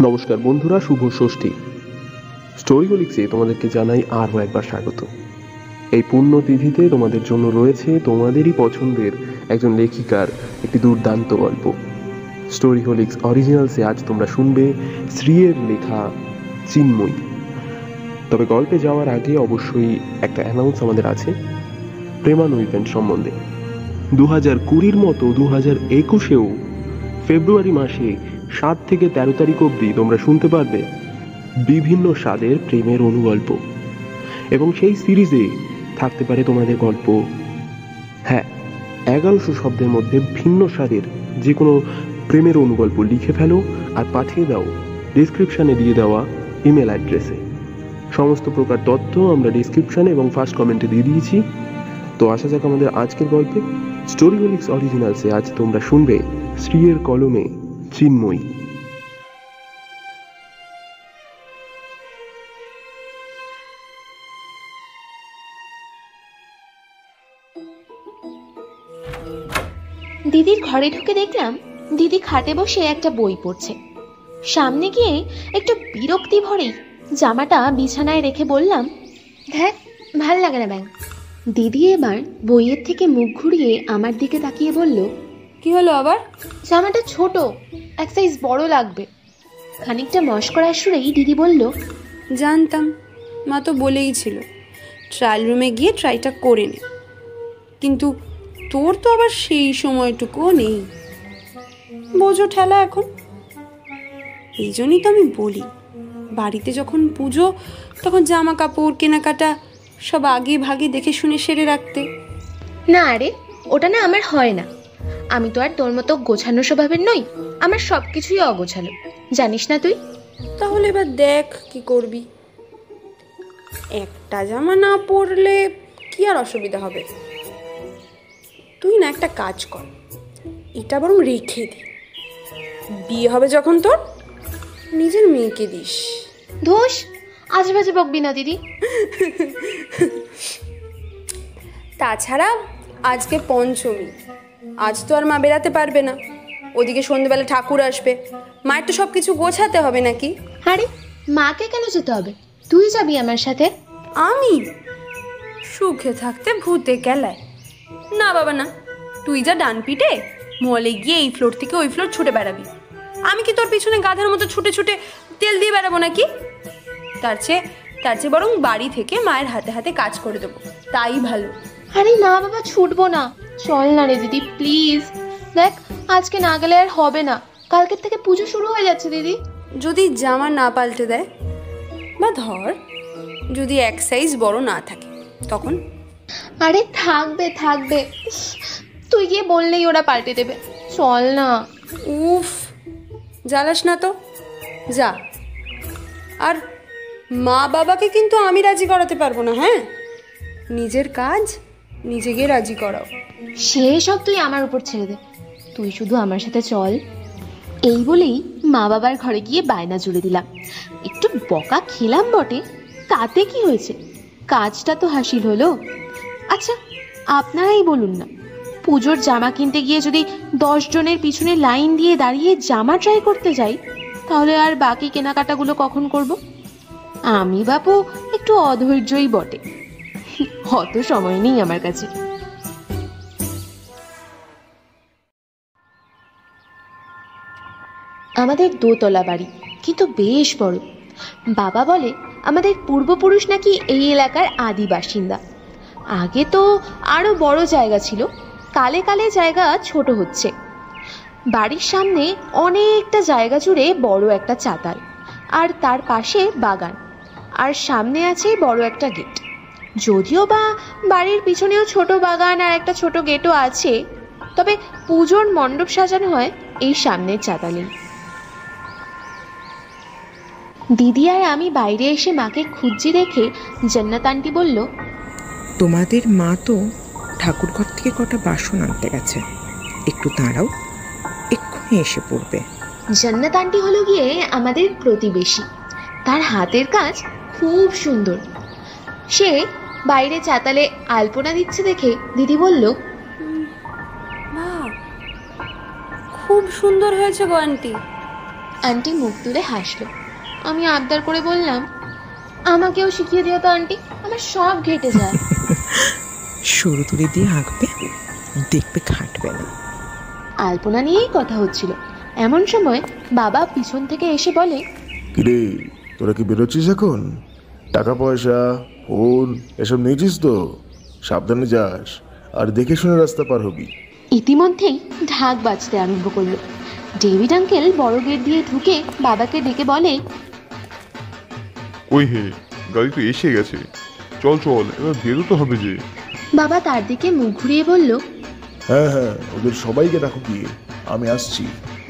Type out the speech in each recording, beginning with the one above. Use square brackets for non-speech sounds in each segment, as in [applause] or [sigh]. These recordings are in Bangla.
নমস্কার বন্ধুরা, শুভ ষষ্ঠী। স্টোরিগোলিক্সে তোমাদেরকে জানাই আরও একবার স্বাগত। এই পুণ্য তিথিতে তোমাদের জন্য রয়েছে তোমাদেরই পছন্দের একজন লেখিকার একটি দুর্দান্ত গল্প। স্টোরি হোলিক্স অরিজিনালসে আজ তোমরা শুনবে শ্রীয়ের লেখা চিন্ময়ী। তবে গল্পে যাওয়ার আগে অবশ্যই একটা অ্যানাউন্স আমাদের আছে প্রেমানু ইভেন্ট সম্বন্ধে। দু হাজার কুড়ির মতো দু হাজার একুশেও ফেব্রুয়ারি মাসে সাত থেকে তেরো তারিখ অবধি তোমরা শুনতে পারবে বিভিন্ন স্বাদের প্রেমের অনুগল্প। এবং সেই সিরিজে থাকতে পারে তোমাদের গল্প। হ্যাঁ এগারোশো শব্দের মধ্যে ভিন্ন স্বাদের যে কোনো প্রেমের অনুগল্প লিখে ফেলো আর পাঠিয়ে দাও ডিসক্রিপশানে দিয়ে দেওয়া ইমেল অ্যাড্রেসে সমস্ত প্রকার তথ্য আমরা ডিসক্রিপশানে এবং ফার্স্ট কমেন্টে দিয়ে দিয়েছি। তো আসা যাক আমাদের আজকের গল্পে স্টোরিওলিক্স অরিজিনালসে আজ তোমরা শুনবে শ্রীয়ের কলমে। চিন্ময়ী দিদির ঘরে ঢুকে দেখলাম দিদি খাটে বসে একটা বই পড়ছে। সামনে গিয়ে একটু বিরক্তি ভরেই জামাটা বিছানায় রেখে বললাম দেখ ভালো লাগে না ব্যাং। দিদি এবার বইয়ের থেকে মুখ ঘুরিয়ে আমার দিকে তাকিয়ে বলল কি হলো আবার? জামাটা ছোট এক সাইজ বড় লাগবে। খানিকটা মস্করার সুরেই দিদি বলল জানতাম মা তো বলেই ছিল। ট্রায়াল রুমে গিয়ে ট্রাইটা করে নে। কিন্তু তোর তো আবার সেই সময়টুকুও নেই। বোঝো ঠেলা এখন। এই জন্যই তো আমি বলি বাড়িতে যখন পুজো তখন জামা কাপড় কেনাকাটা সব আগে ভাগে দেখে শুনে সেরে রাখতে। না আরে ওটা না আমার হয় না। আমি তো আর তোর মতো গোছানো স্বভাবের নই আমার সব কিছুই অগোছালো। জানিস না তুই? তাহলে এবার দেখ কি করবি। একটা জামা না পরলে কি আর অসুবিধা হবে? তুই না একটা কাজ কর এটা বরং রেখে দে। বিয়ে হবে যখন তোর নিজের মেয়েকে দিস। ধোস আজে বাজে বকবি না দিদি। তাছাড়া আজকে পঞ্চমী আজ তো আর মা বেরাতে পারবে না। ওদিকে সন্ধ্যেবেলা ঠাকুর আসবে। মায়ের তো সব কিছু গোছাতে হবে নাকি? আরে মাকে কেন যেতে হবে? তুই যাবি আমার সাথে? আমি? সুখে থাকতে ভূতে গেলায়। না বাবা না তুই যা ডান পিটে মলে গিয়ে এই ফ্লোর থেকে ওই ফ্লোর ছুটে বেড়াবি। আমি কি তোর পিছনে গাধার মতো ছুটে ছুটে তেল দিয়ে বেড়াবো নাকি? তার চেয়ে তার চেয়ে বরং বাড়ি থেকে মায়ের হাতে হাতে কাজ করে দেবো। তাই ভালো। আরে না বাবা ছুটবো না। চল না রে দিদি প্লিজ দেখ আজকে না গেলে আর হবে না। কালকের থেকে পুজো শুরু হয়ে যাচ্ছে দিদি। যদি জামা না পাল্টে দেয় বা ধর যদি এক সাইজ বড় না থাকে তখন? আরে থাকবে থাকবে। তুই গিয়ে বললেই ওরা পাল্টে দেবে। চল না। উফ জ্বালাস না তো। যা। আর মা বাবাকে কিন্তু আমি রাজি করাতে পারব না হ্যাঁ? নিজের কাজ নিজে গিয়ে রাজি করাও। সেসব তুই আমার উপর ছেড়ে দে। তুই শুধু আমার সাথে চল। এই বলেই মা বাবার ঘরে গিয়ে বায়না জুড়ে দিলাম। একটু বকা খেলাম বটে, তাতে কি হয়েছে? কাজটা তো হাসিল হলো। আচ্ছা আপনারাই বলুন না, পুজোর জামা কিনতে গিয়ে যদি দশ জনের পিছনে লাইন দিয়ে দাঁড়িয়ে জামা ট্রাই করতে যাই, তাহলে আর বাকি কেনাকাটাগুলো কখন করব? আমি বাপু একটু অধৈর্যই বটে। অত সময় নেই আমার কাছে। আমাদের দোতলা বাড়ি, কিন্তু বেশ বড়। বাবা বলে, আমাদের পূর্বপুরুষ নাকি এই এলাকার আদি বাসিন্দা। আগে তো আরও বড় জায়গা ছিল, কালে কালে জায়গা ছোট হচ্ছে। বাড়ির সামনে অনেকটা জায়গা জুড়ে বড় একটা চাতাল, আর তার পাশে বাগান, আর সামনে আছে বড় একটা গেট। যদিও বা বাড়ির পিছনেও ছোট বাগান আর একটা ছোট গেটও আছে তবে পুজোর মণ্ডপ সাজানো হয় এই সামনের চাতালেই। দিদি আর আমি বাইরে এসে মাকে খুঁজছি দেখে জান্নাত আন্টি বলল তোমাদের মা তো ঠাকুরঘর থেকে কটা বাসন আনতে গেছে। একটু দাঁড়াও এক্ষুনি এসে পড়বে। জান্নাত আন্টি হলো গিয়ে আমাদের প্রতিবেশী। তার হাতের কাজ খুব সুন্দর। সে বাইরে চাতালে আলপনা দিচ্ছে দেখে দিদি বলল মা খুব সুন্দর হয়েছে গো আন্টি। আন্টি মুখ তুলে হাসলো। আমি আবদার করে বললাম আমাকেও শিখিয়ে দিও তো আন্টি আমার সব ঘেটে যায়। [laughs] সরু তুলে দিয়ে আঁকবে দেখবে খাটবে না। আলপনা নিয়েই কথা হচ্ছিল। এমন সময় বাবা পিছন থেকে এসে বলে কিরে তোরা কি বেরোচ্ছিস এখন? টাকা পয়সা ফোন এসব নিয়েছিস তো? সাবধানে যাস। আর দেখে শুনে রাস্তা পার হবি। ইতিমধ্যেই ঢাক বাজতে আরম্ভ করল। ডেভিড আঙ্কেল বড় গেট দিয়ে ঢুকে বাবাকে ডেকে বলে ওই হে গাড়ি তো এসে গেছে। চল চল এবার বেরোতে হবে যে। বাবা তার দিকে মুখ ঘুরিয়ে বলল হ্যাঁ হ্যাঁ ওদের সবাইকে ডাকো গিয়ে আমি আসছি।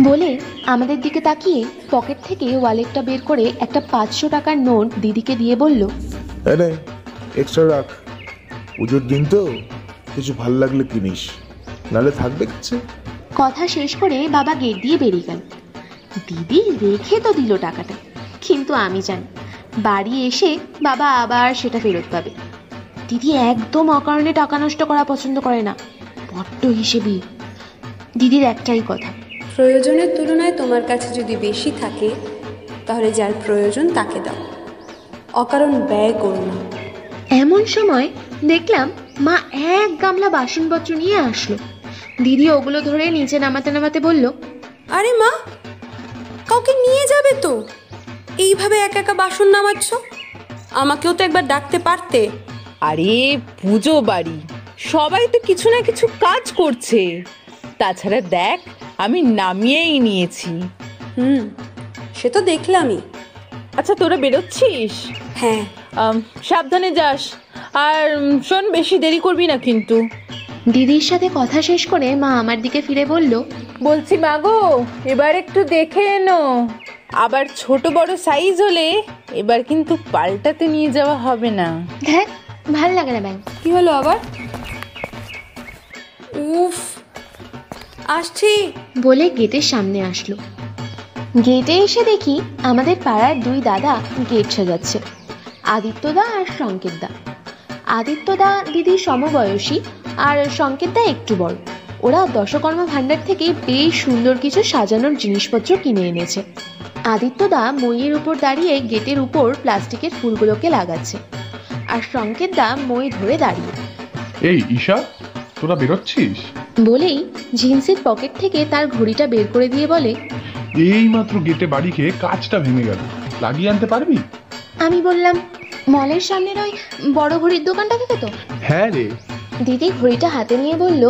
বলে আমাদের দিকে তাকিয়ে পকেট থেকে ওয়ালেটটা বের করে একটা পাঁচশো টাকার নোট দিদিকে দিয়ে বলল নে এক্সট্রা রাখ। পুজোর দিন তো কিছু ভালো লাগলে কিনিস। নালে থাকবে কাছে কথা শেষ করে বাবা গেট দিয়ে বেরিয়ে গেল। দিদি রেখে তো দিল টাকাটা কিন্তু আমি জানি বাড়ি এসে বাবা আবার সেটা ফেরত পাবে। দিদি একদম অকারণে টাকা নষ্ট করা পছন্দ করে না বড্ড হিসেবে। দিদির একটাই কথা। প্রয়োজনের তুলনায় তোমার কাছে যদি বেশি থাকে তাহলে যার প্রয়োজন তাকে দাও। অকারণ ব্যয় করো না। এমন সময় দেখলাম মা এক গামলা বাসনপত্র নিয়ে আসলো। দিদি ওগুলো ধরে নিচে নামাতে নামাতে বলল আরে মা কাউকে নিয়ে যাবে তো? এইভাবে একা একা বাসন নামাচ্ছ? আমাকেও তো একবার ডাকতে পারতে। আরে পুজো বাড়ি। সবাই তো কিছু না কিছু কাজ করছে। তাছাড়া দেখ আমি নামিয়েই নিয়েছি। হুম সে তো দেখলামই। আচ্ছা তোরা বেরোচ্ছিস? হ্যাঁ। আম, সাবধানে যাস। আর উম, শোন বেশি দেরি করবি না কিন্তু। দিদির সাথে কথা শেষ করে মা আমার দিকে ফিরে বলল বলছি মাগো এবার একটু দেখে এনো। আবার ছোট বড় সাইজ হলে এবার কিন্তু পাল্টাতে নিয়ে যাওয়া হবে না। দেখ ভালো লাগে না ব্যাংক কি হলো আবার? উফ আসছি। বলে গেটের সামনে আসলো। গেটে এসে দেখি আমাদের পাড়ার দুই দাদা গেট সাজাচ্ছে। আদিত্যদা আর সংকেতদা। আদিত্যদা দিদি সমবয়সী আর সংকেতদা একটু বড়। ওরা দশকর্মা ভাণ্ডার থেকে বেশ সুন্দর কিছু সাজানোর জিনিসপত্র কিনে এনেছে। আদিত্যদা মইয়ের উপর দাঁড়িয়ে গেটের উপর প্লাস্টিকের ফুলগুলোকে লাগাচ্ছে আর সংকেতদা মই ধরে দাঁড়িয়ে। এই ঈশা তোরা বেরোচ্ছিস? বলেই জিন্সের পকেট থেকে তার ঘড়িটা বের করে দিয়ে বলে এই মাত্র গেটে বাড়ি খেয়ে কাজটা ভেঙে গেল। লাগিয়ে আনতে পারবি? আমি বললাম মলের সামনের ওই বড় ঘড়ির দোকানটা থেকে তো? হ্যাঁ রে। দিদি ঘড়িটা হাতে নিয়ে বলল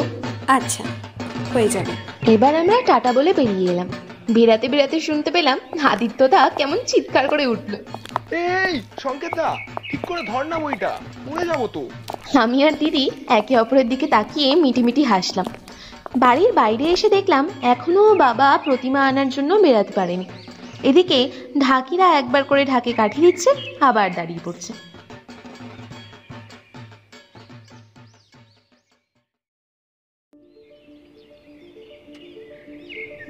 আচ্ছা হয়ে যাবে। এবার আমরা টাটা বলে বেরিয়ে এলাম। বেরাতে বেরাতে শুনতে পেলাম আদিত্যদা কেমন চিৎকার করে উঠল। এই সংকেতদা ঠিক করে ধর না বইটা উড়ে যাব তো। আমি আর দিদি একে অপরের দিকে তাকিয়ে মিটিমিটি হাসলাম। বাড়ির বাইরে এসে দেখলাম এখনও বাবা প্রতিমা আনার জন্য বেরাতে পারেনি। এদিকে ঢাকিরা একবার করে ঢাকে কাঠি দিচ্ছে, আবার দাঁড়িয়ে পড়ছে।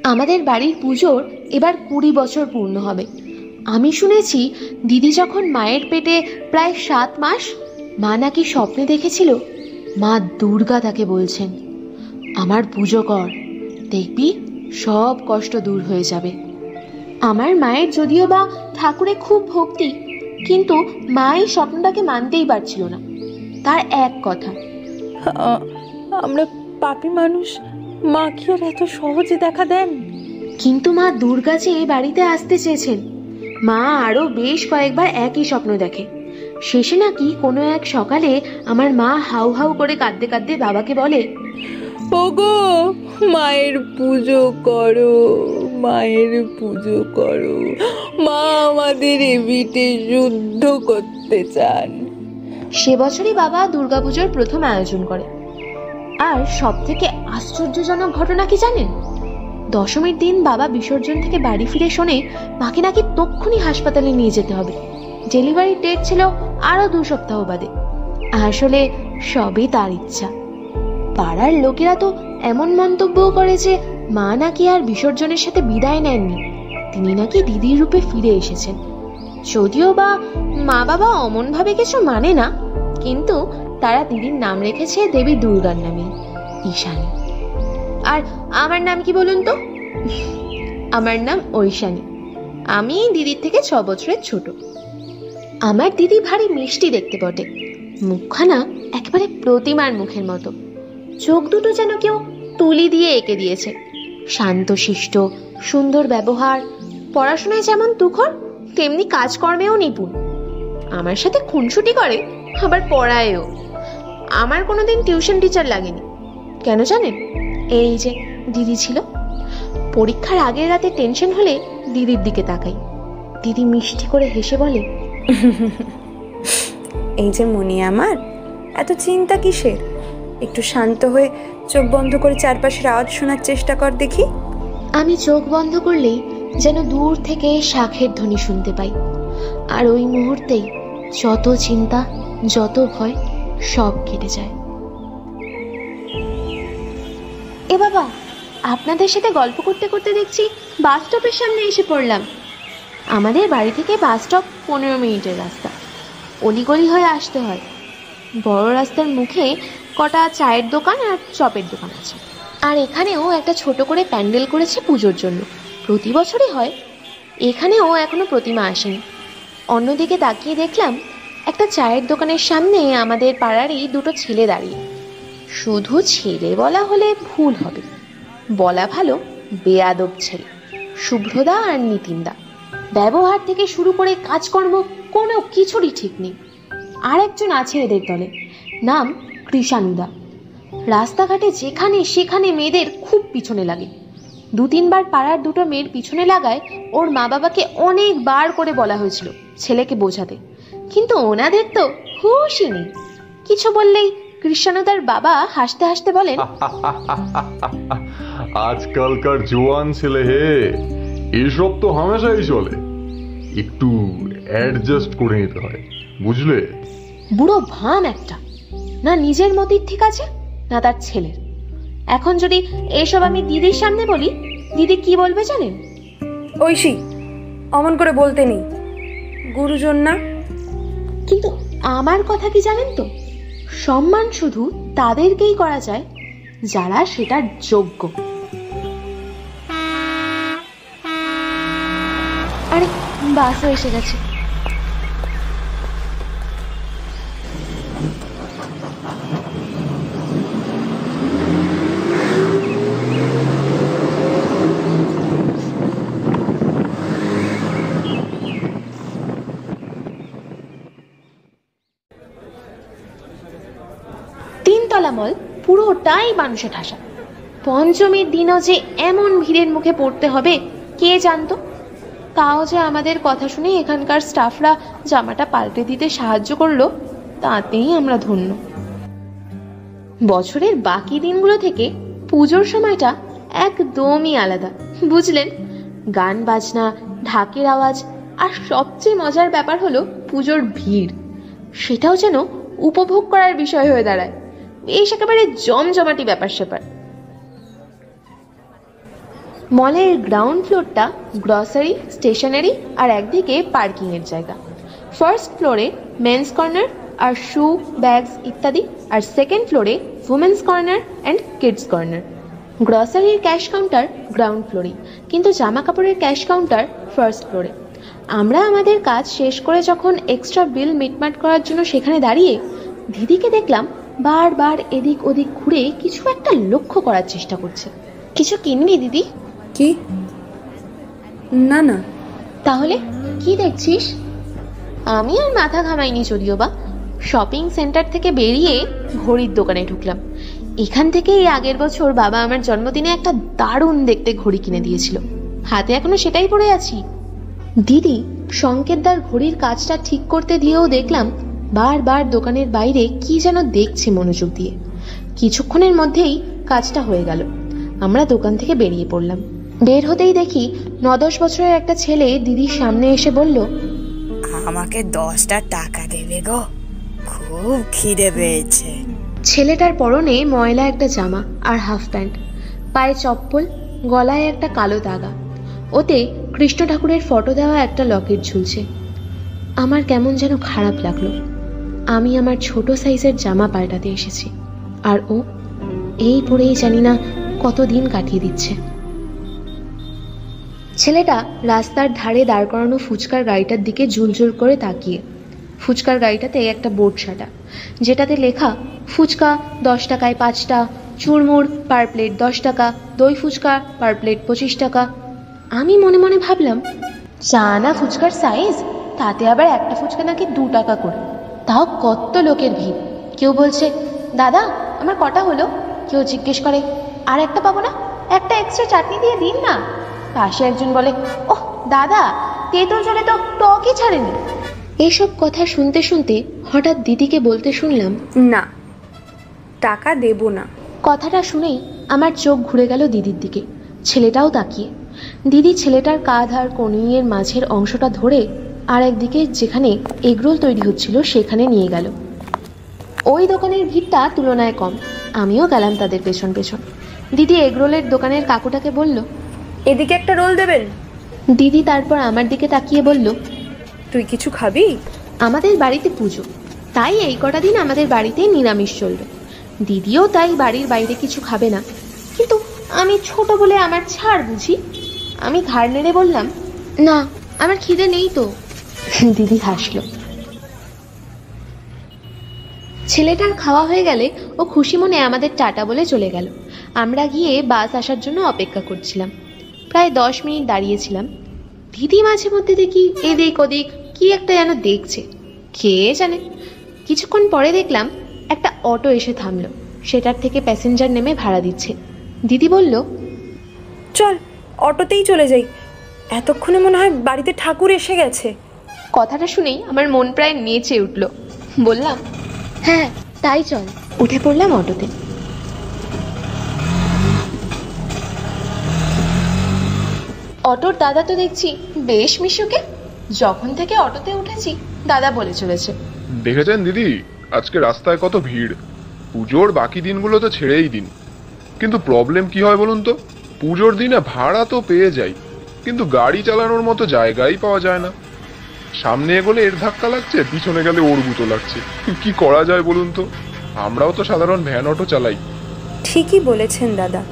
আমাদের বাড়ির পুজোর এবার কুড়ি বছর পূর্ণ হবে। আমি শুনেছি দিদি যখন মায়ের পেটে প্রায় সাত মাস, মা নাকি স্বপ্নে দেখেছিল, মা দুর্গা তাকে বলছেন। আমার পুজো কর। দেখবি সব কষ্ট দূর হয়ে যাবে। আমার মায়ের যদিও বা ঠাকুরে খুব ভক্তি কিন্তু মা এই স্বপ্নটাকে মানতেই পারছিল না। তার এক কথা। আমরা পাপি মানুষ মা কি আর এত সহজে দেখা দেন? কিন্তু মা দুর্গা যে এ বাড়িতে আসতে চেয়েছেন মা আরও বেশ কয়েকবার একই স্বপ্ন দেখে। শেষে নাকি কোনো এক সকালে আমার মা হাউ হাউ করে কাঁদতে কাঁদতে বাবাকে বলে ওগো, মায়ের পুজো করো, মায়ের পুজো করো। মা আমাদের এবিটে যুদ্ধ করতে চান। সে বছরই বাবা দুর্গাপুজোর প্রথম আয়োজন করে। আর সব থেকে আশ্চর্যজনক ঘটনা কি জানেন? দশমীর দিন বাবা বিসর্জন থেকে বাড়ি ফিরে শোনে মাকে নাকি তক্ষুনি হাসপাতালে নিয়ে যেতে হবে। ডেলিভারির ডেট ছিল আরও দু সপ্তাহ বাদে। আসলে সবই তার ইচ্ছা। পাড়ার লোকেরা তো এমন মন্তব্যও করে যে মা নাকি আর বিসর্জনের সাথে বিদায় নেননি। তিনি নাকি দিদির রূপে ফিরে এসেছেন। যদিও বা মা বাবা অমনভাবে কিছু মানে না, কিন্তু তারা দিদির নাম রেখেছে দেবী দুর্গার নামে, ঈশানী। আর আমার নাম কি বলুন তো? আমার নাম ঐশানী। আমি দিদির থেকে ছ বছরের ছোট। আমার দিদি ভারী মিষ্টি দেখতে বটে। মুখখানা একেবারে প্রতিমার মুখের মতো। চোখ দুটো যেন কেউ তুলি দিয়ে এঁকে দিয়েছে। শান্তশিষ্ট, সুন্দর ব্যবহার, পড়াশোনায় যেমন তুখর, তেমনি কাজকর্মেও নিপুণ। আমার সাথে খুনসুটি করে, আবার পড়ায়ও। আমার কোনোদিন টিউশন টিচার লাগেনি। কেন জানেন? এই যে, দিদি ছিল। পরীক্ষার আগের রাতে টেনশন হলে দিদির দিকে তাকাই। দিদি মিষ্টি করে হেসে বলে, এই যে মনি আমার, এত চিন্তা কিসের? একটু শান্ত হয়ে চোখ বন্ধ করে চারপাশের আওয়াজ শোনার চেষ্টা কর দেখি। আমি চোখ বন্ধ করলেই যেন দূর থেকে শাখের ধ্বনি শুনতে পাই। আর ওই মুহূর্তেই যত চিন্তা, যত ভয়, সব কেটে যায়। এ বাবা, আপনাদের সাথে গল্প করতে করতে দেখছি বাস স্টপের সামনে এসে পড়লাম। আমাদের বাড়ি থেকে বাস স্টপ পনেরো মিনিটের রাস্তা। অলিগলি হয়ে আসতে হয়। বড় রাস্তার মুখে কটা চায়ের দোকান আর চপের দোকান আছে। আর এখানেও একটা ছোট করে প্যান্ডেল করেছে পুজোর জন্য। প্রতি বছরই হয়। এখানেও এখনও প্রতিমা আসেনি। অন্যদিকে তাকিয়ে দেখলাম একটা চায়ের দোকানের সামনে আমাদের পাড়ারই দুটো ছেলে দাঁড়িয়ে। শুধু ছেলে বলা হলে ভুল হবে। বলা ভালো, বেয়াদব ছেলে। শুভ্রদা আর নিতিনদা। ব্যবহার থেকে শুরু করে কাজকর্ম কোনো কিছুরই ঠিক নেই। আর একজন আছে এদের দলে। নাম কৃষানুদা রাস্তাঘাটে যেখানে সেখানে মেয়েদের খুব পিছনে লাগে। দু তিনবার পাড়ার দুটো মেয়ের পিছনে লাগায় ওর মা বাবাকে অনেকবার করে বলা হয়েছিল ছেলেকে বোঝাতে। কিন্তু ওনাদের তো হুশই নেই। কিছু বললেই কৃষ্ণানুদার বাবা হাসতে হাসতে বলেন [laughs] আজকালকার জোয়ান ছেলে হে এসব তো হামেশাই চলে। একটু অ্যাডজাস্ট করে নিতে হয় বুঝলে? বুড়ো ভান একটা। না নিজের মতির ঠিক আছে না তার ছেলের। এখন যদি এসব আমি দিদির সামনে বলি দিদি কি বলবে জানেন? ঐশী অমন করে বলতে নেই। গুরুজন না? কিন্তু আমার কথা কি জানেন তো? সম্মান শুধু তাদেরকেই করা যায় যারা সেটার যোগ্য। আরে বাসও এসে গেছে তিনতলা মল পুরোটাই মানুষে ঠাসা। পঞ্চমীর দিনও যে এমন ভিড়ের মুখে পড়তে হবে, কে জানতো? তাও যে আমাদের কথা শুনে এখানকার স্টাফরা জামাটা পাল্টে দিতে সাহায্য করল, তাতেই আমরা ধন্য। বছরের বাকি দিনগুলো থেকে পুজোর সময়টা একদমই আলাদা, বুঝলেন? গান বাজনা, ঢাকের আওয়াজ, আর সবচেয়ে মজার ব্যাপার হলো পুজোর ভিড়। সেটাও যেন উপভোগ করার বিষয় হয়ে দাঁড়ায়। বেশ একেবারে জমজমাটি ব্যাপার স্যাপার। মলের গ্রাউন্ড ফ্লোরটা গ্রসারি স্টেশনারি আর একদিকে পার্কিং এর জায়গা। ফার্স্ট ফ্লোরে মেন্স কর্নার আর শু ব্যাগস ইত্যাদি আর সেকেন্ড ফ্লোরে women's corner and kids corner গ্রসারির cash counter ground ফ্লোরে কিন্তু জামা কাপড়ের ক্যাশ কাউন্টার ফার্স্ট ফ্লোরে আমরা আমাদের কাজ শেষ করে যখন এক্সট্রা বিল মিটমাট করার জন্য সেখানে দাঁড়িয়ে, দিদিকে দেখলাম বারবার এদিক ওদিক ঘুরে কিছু একটা লক্ষ্য করার চেষ্টা করছে। কিছু কিনবি দিদি? কি? না না। তাহলে কি দেখছিস? আমি আর মাথা ঘামাইনি যদিও বা। শপিং সেন্টার থেকে বেরিয়ে ঘড়ির দোকানে ঢুকলাম। এখান থেকে এই আগের বছর বাবা আমার জন্মদিনে একটা দারুণ দেখতে ঘড়ি কিনে দিয়েছিল। হাতে এখনও সেটাই পড়ে আছি। দিদি সংকেতদার ঘড়ির কাজটা ঠিক করতে দিয়েও দেখলাম বারবার দোকানের বাইরে কি যেন দেখছে মনোযোগ দিয়ে। কিছুক্ষণের মধ্যেই কাজটা হয়ে গেল। আমরা দোকান থেকে বেরিয়ে পড়লাম। বের হতেই দেখি ন দশ বছরের একটা ছেলে দিদির সামনে এসে বলল আমাকে দশটা টাকা দেবে গো। খুব খিদে পেয়েছে। ছেলেটার পরনে ময়লা একটা জামা আর হাফ প্যান্ট পায়ে চপ্পল গলায় একটা কালো দাগা। ওতে কৃষ্ণ ঠাকুরের ফটো দেওয়া একটা লকেট ঝুলছে। আমার কেমন যেন খারাপ লাগল। আমি আমার ছোট সাইজের জামা পাল্টাতে এসেছি। আর ও এই পরেই জানি না কতদিন কাটিয়ে দিচ্ছে। ছেলেটা রাস্তার ধারে দাঁড় করানো ফুচকার গাড়িটার দিকে জুলজুল করে তাকিয়ে। ফুচকার গাড়িটাতে একটা বোর্ড সাটা, যেটাতে লেখা, ফুচকা দশ টাকায় পাঁচটা চুরমুর পার প্লেট দশ টাকা, দই ফুচকা পার প্লেট পঁচিশ টাকা। আমি মনে মনে ভাবলাম, চা না ফুচকার সাইজ? তাতে আবার একটা ফুচকা নাকি দু টাকা করে। তাও কত লোকের ভিড়। কেউ বলছে দাদা আমার কটা হলো? কেউ জিজ্ঞেস করে আর একটা পাবো না? একটা এক্সট্রা চাটনি দিয়ে দিন না? পাশে একজন বলে ওহ দাদা তেঁতুল জলে তো টকই ছাড়েনি। এইসব কথা শুনতে শুনতে হঠাৎ দিদিকে বলতে শুনলাম না টাকা দেব না। কথাটা শুনেই আমার চোখ ঘুরে গেল দিদির দিকে। ছেলেটাও তাকিয়ে। দিদি ছেলেটার কাঁধ আর কনুইয়ের মাঝের অংশটা ধরে আর একদিকে যেখানে এগরোল তৈরি হচ্ছিল সেখানে নিয়ে গেল। ওই দোকানের ভিড়টা তুলনায় কম। আমিও গেলাম তাদের পেছন পেছন। দিদি এগরোলের দোকানের কাকুটাকে বলল এদিকে একটা রোল দেবেন? দিদি তারপর আমার দিকে তাকিয়ে বলল তুই কিছু খাবি? আমাদের বাড়িতে পুজো। তাই এই কটা দিন আমাদের বাড়িতেই নিরামিষ চলবে। দিদিও তাই বাড়ির বাইরে কিছু খাবে না। কিন্তু আমি ছোট বলে আমার ছাড় বুঝি। আমি ঘাড় নেড়ে বললাম না আমার খিদে নেই তো। দিদি হাসলো। ছেলেটার খাওয়া হয়ে গেলে ও খুশি মনে আমাদের টাটা বলে চলে গেল। আমরা গিয়ে বাস আসার জন্য অপেক্ষা করছিলাম। প্রায় দশ মিনিট দাঁড়িয়েছিলাম। দিদি মাঝে মধ্যে দেখি এদিক ওদিক কি একটা যেন দেখছে। কে জানে? কিছুক্ষণ পরে দেখলাম একটা অটো এসে থামলো। সেটার থেকে প্যাসেঞ্জার নেমে ভাড়া দিচ্ছে। দিদি বলল, চল, অটোতেই চলে যাই। এতক্ষণে মনে হয় বাড়িতে ঠাকুর এসে গেছে। কথাটা শুনেই আমার মন প্রায় নেচে উঠল। বললাম হ্যাঁ তাই চল। উঠে পড়লাম অটোতে। অটোর দাদা তো দেখছি বেশ মিশুকে। যখন থেকে অটোতে উঠেছি, দাদা বলে চলেছে। দেখেছেন দিদি? আজকে রাস্তায় কত ভিড়। পুজোর বাকি দিনগুলো তো ছেড়েই দিন। কিন্তু প্রবলেম কি হয় বলুন তো? পুজোর দিনে ভাড়া তো পেয়ে যাই। কিন্তু গাড়ি চালানোর মতো জায়গাই পাওয়া যায় না। সামনে এগোলে এর ধাক্কা লাগছে, পিছনে গেলে ওর গুঁতো লাগছে। কি করা যায় বলুন তো? আমরাও তো সাধারণ ভ্যান অটো চালাই। ঠিকই বলেছেন দাদা।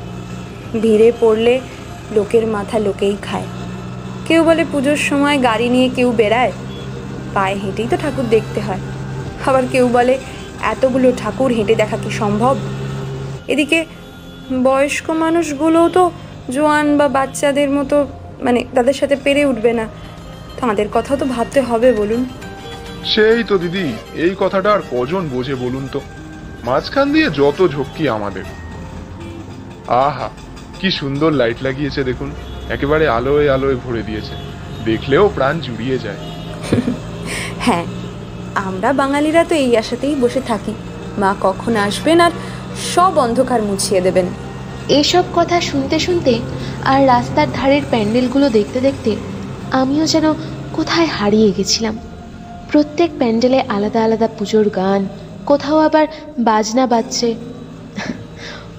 ভিড়ে পড়লে লোকের মাথা লোকেই খায়। কেউ বলে পুজোর সময় গাড়ি নিয়ে কেউ বেড়ায়। পায়ে হেঁটেই তো ঠাকুর দেখতে হয়। আবার কেউ বলে, এতগুলো ঠাকুর হেঁটে দেখা কি সম্ভব? এদিকে বয়স্ক মানুষগুলোও তো জোয়ান বা বাচ্চাদের মতো মানে তাদের সাথে পেরে উঠবে না। তাদের কথা তো ভাবতে হবে বলুন। সেই তো দিদি এই কথাটা আর কজন বোঝে বলুন তো? মাঝখান দিয়ে যত ঝক্কি আমাদের। আহা কি সুন্দর লাইট লাগিয়েছে দেখুন। একেবারে আলোয় আলোয় ভরে দিয়েছে। দেখলেও প্রাণ জুড়িয়ে যায়। [laughs] হ্যাঁ আমরা বাঙালিরা তো এই আশাতেই বসে থাকি। মা কখন আসবেন আর সব অন্ধকার মুছিয়ে দেবেন। এসব কথা শুনতে শুনতে আর রাস্তার ধারের প্যান্ডেলগুলো দেখতে দেখতে আমিও যেন কোথায় হারিয়ে গেছিলাম। প্রত্যেক প্যান্ডেলে আলাদা আলাদা পুজোর গান, কোথাও আবার বাজনা বাজছে।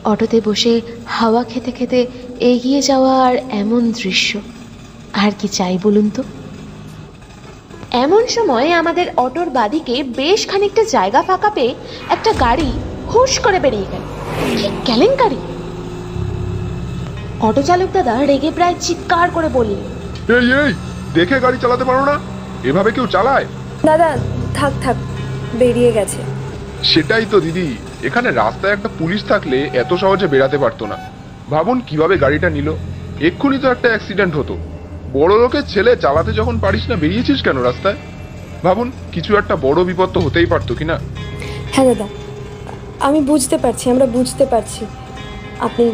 অটোতে বসে হাওয়া খেতে খেতে এগিয়ে যাওয়া আর এমন দৃশ্য। আর কি চাই বলুন তো? এমন সময় আমাদের অটোর বাদিকে বেশ খানিকটা জায়গা ফাঁকা পেয়ে একটা গাড়ি হুশ করে বেরিয়ে গেল। কেলেঙ্কারি? অটো চালক দাদা রেগে প্রায় চিৎকার করে বললেন এই এই দেখে গাড়ি চালাতে পারো না? এভাবে কেউ চালায়? দাদা থাক থাক বেরিয়ে গেছে। সেটাই তো দিদি। এখানে রাস্তায় একটা পুলিশ থাকলে এত সহজে বেরাতে পারতো না। ভাবুন কীভাবে গাড়িটা নিল। এক্ষুনি তো একটা অ্যাক্সিডেন্ট হতো। বড় লোকের ছেলে চালাতে যখন পারিস না বেরিয়েছিস কেন রাস্তায়? ভাবুন কিছু একটা বড় বিপদ তো হতেই পারতো কিনা হ্যাঁ দাদা আমি বুঝতে পারছি আমরা বুঝতে পারছি। আপনি